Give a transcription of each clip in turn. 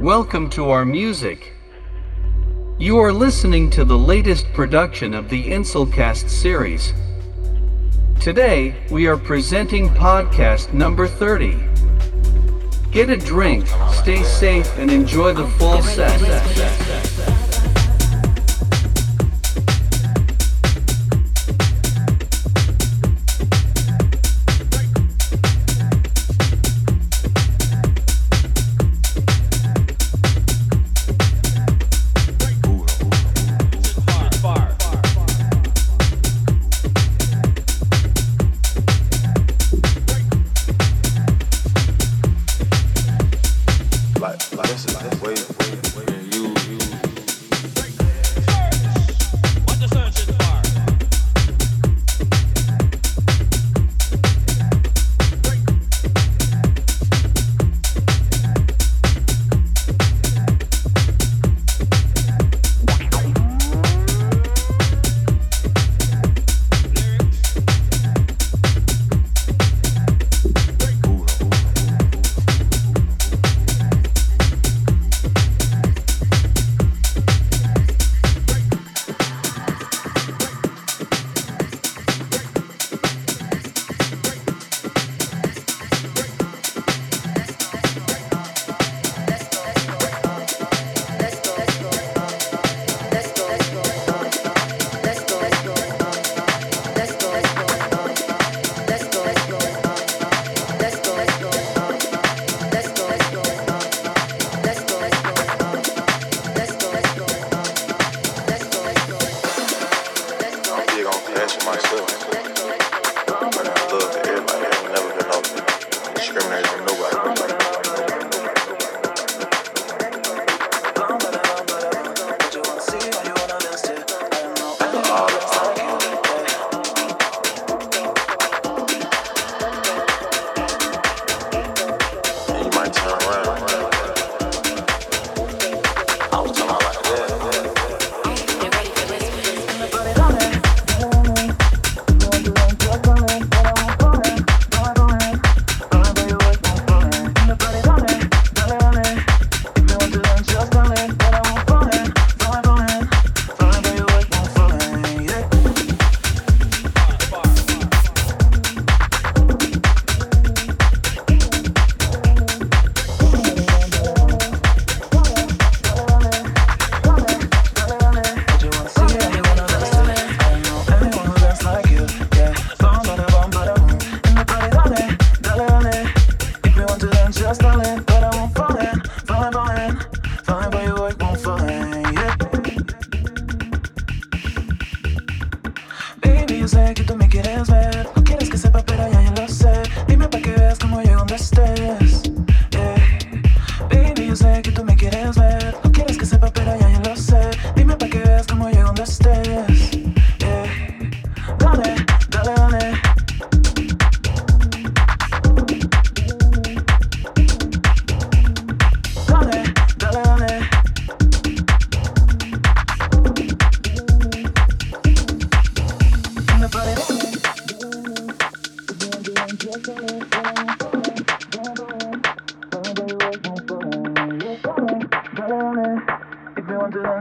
Welcome to our music. You are listening to the latest production of the InselCast series. Today, we are presenting podcast number 30. Get a drink, stay safe, and enjoy the full set.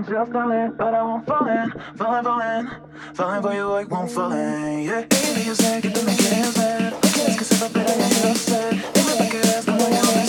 Just falling, but I won't fall in. Falling, falling, falling for you, I won't fall in. Yeah, baby, you say, get can make it as bad. I can't kiss it, but I am so sad. If I make it as, I know you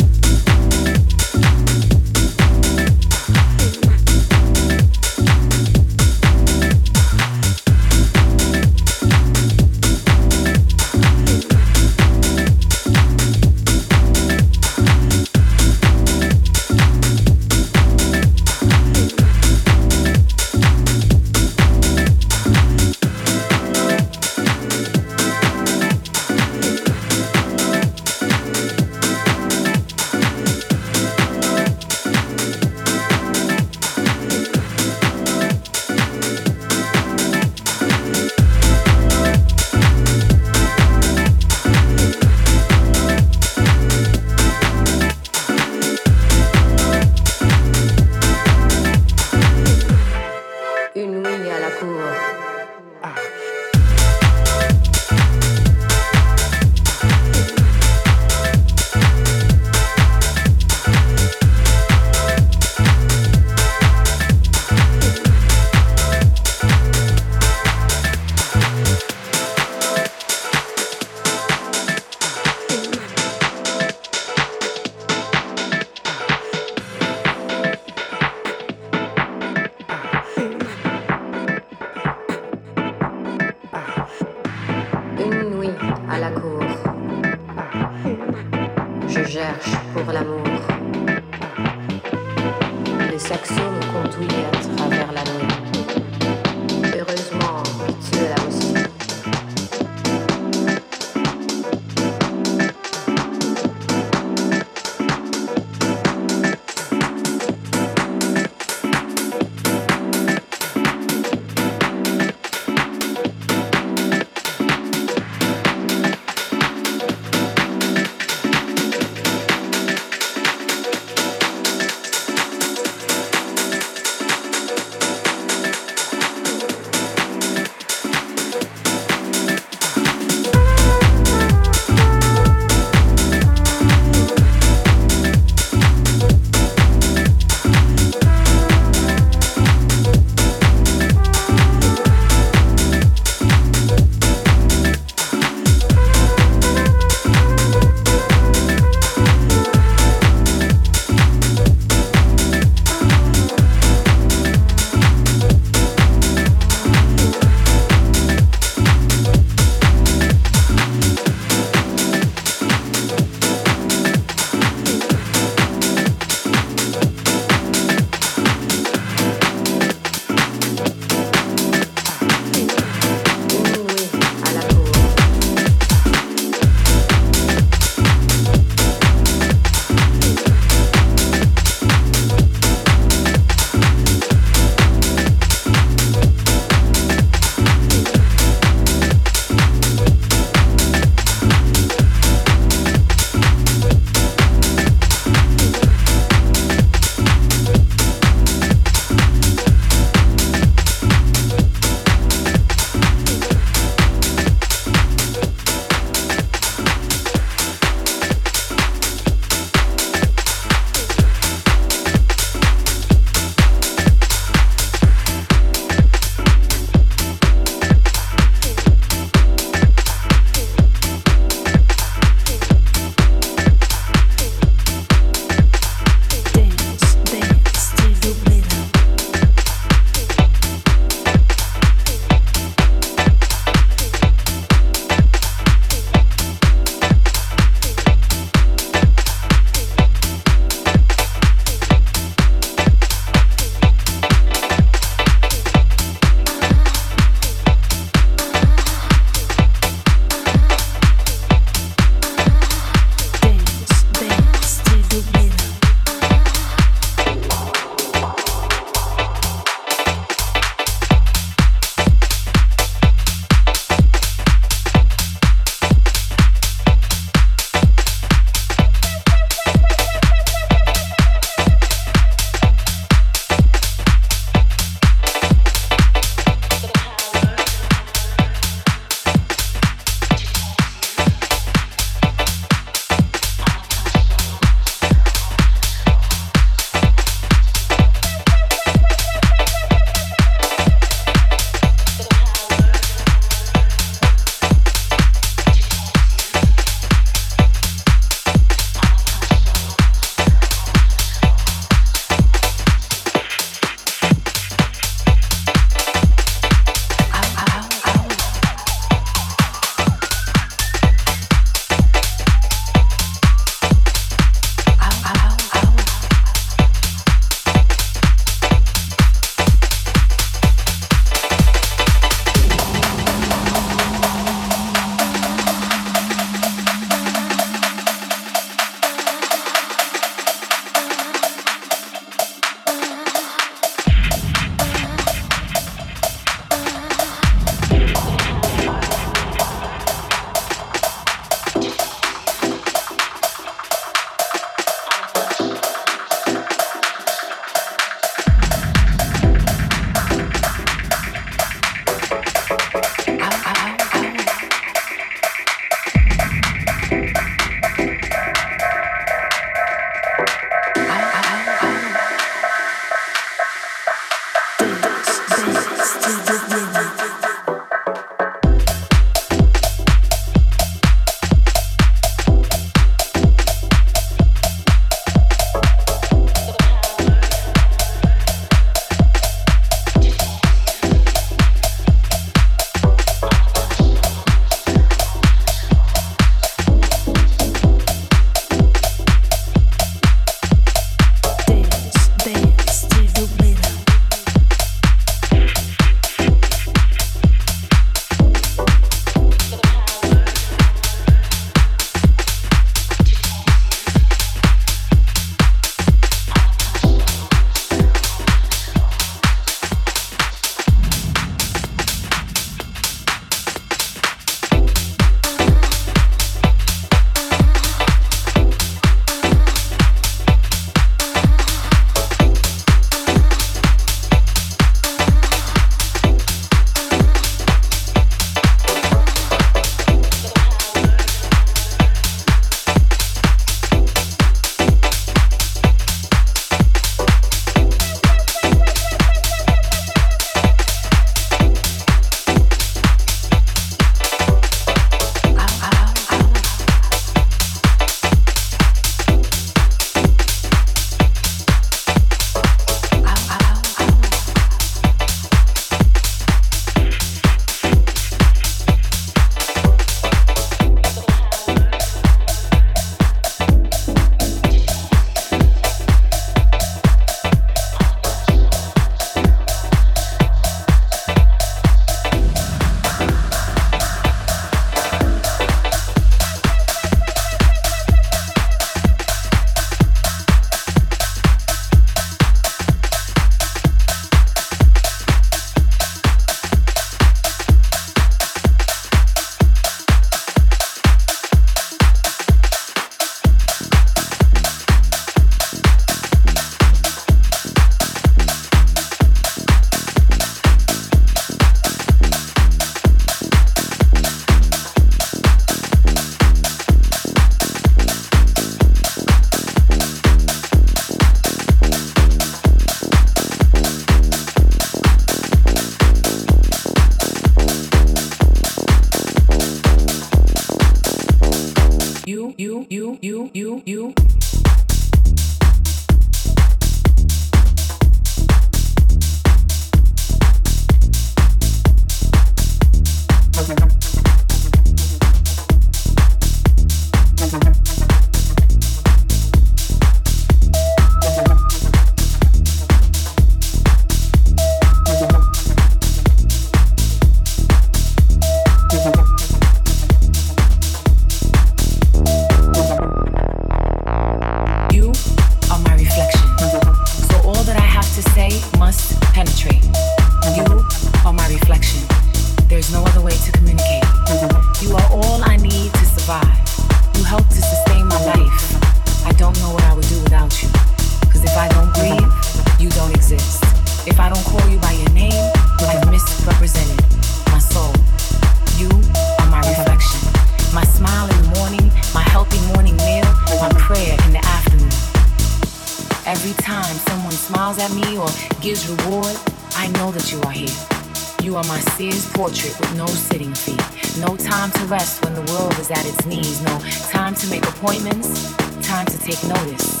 You are my Sears portrait with no sitting feet. No time to rest when the world is at its knees. No time to make appointments. Time to take notice.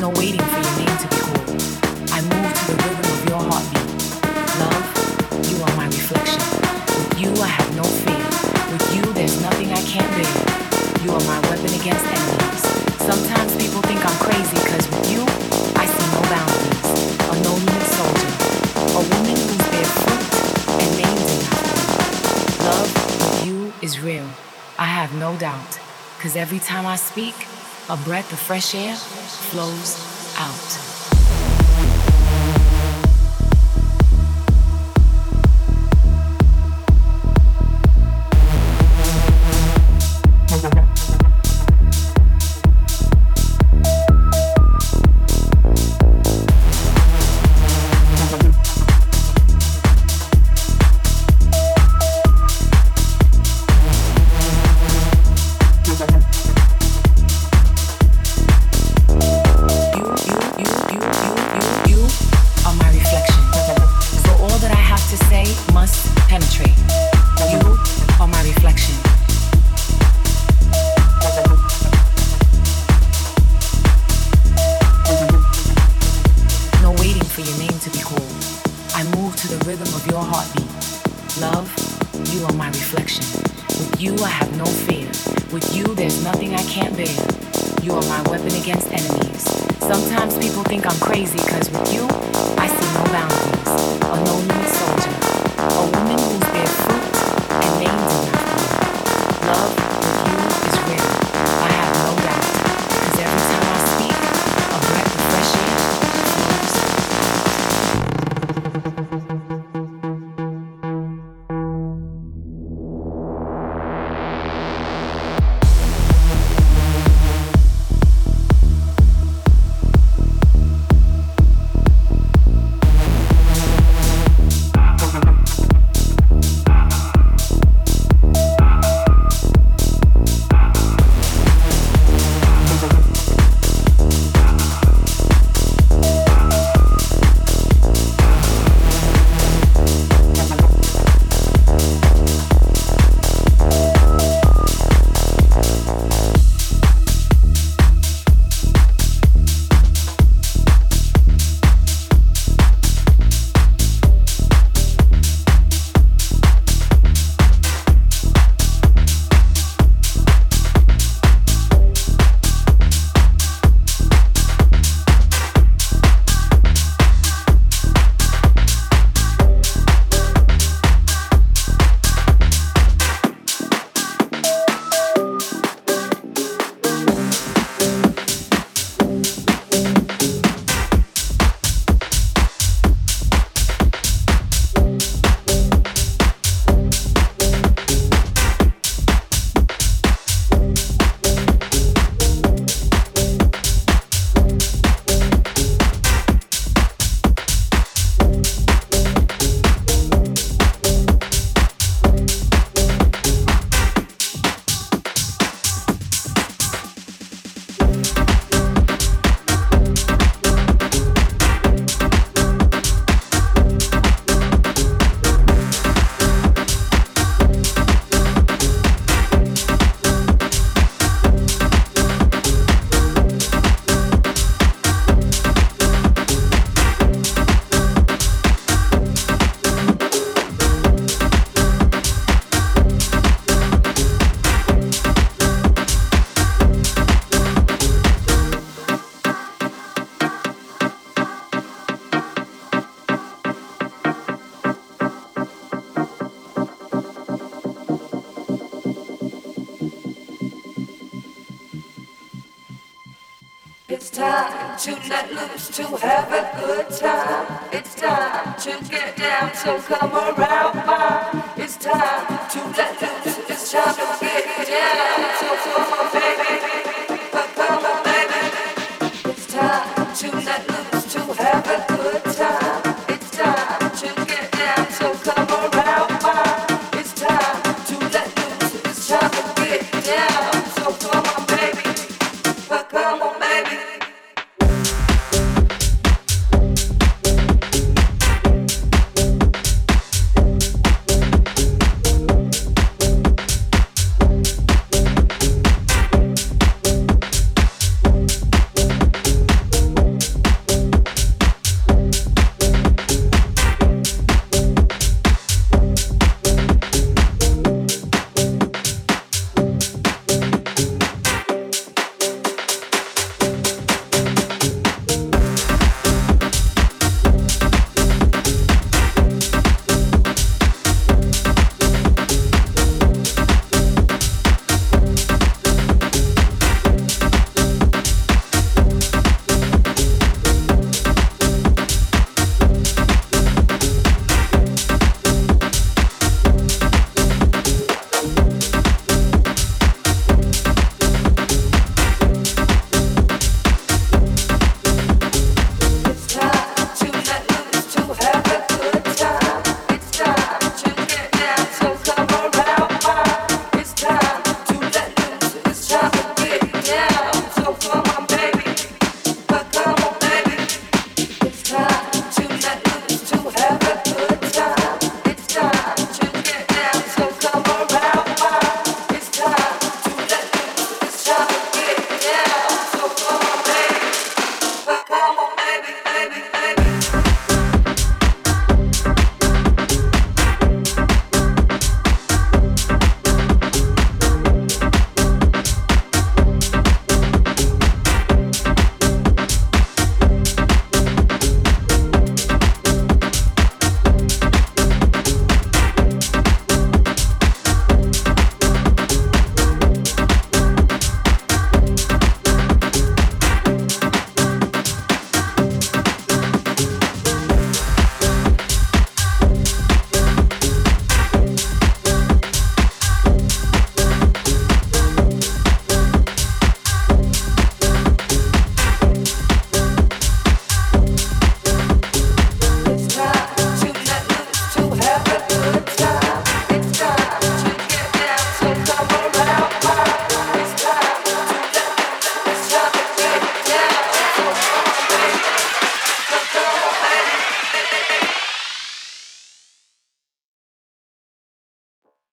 No waiting for your name to be called. I move to the rhythm of your heartbeat. Love, you are my reflection. With you, I have no fear. With you, there's nothing I can't bear. You are my weapon against enemies. Sometimes people think I'm crazy because with you, I see no boundaries. Is real. I have no doubt. Cause every time I speak, a breath of fresh air flows out.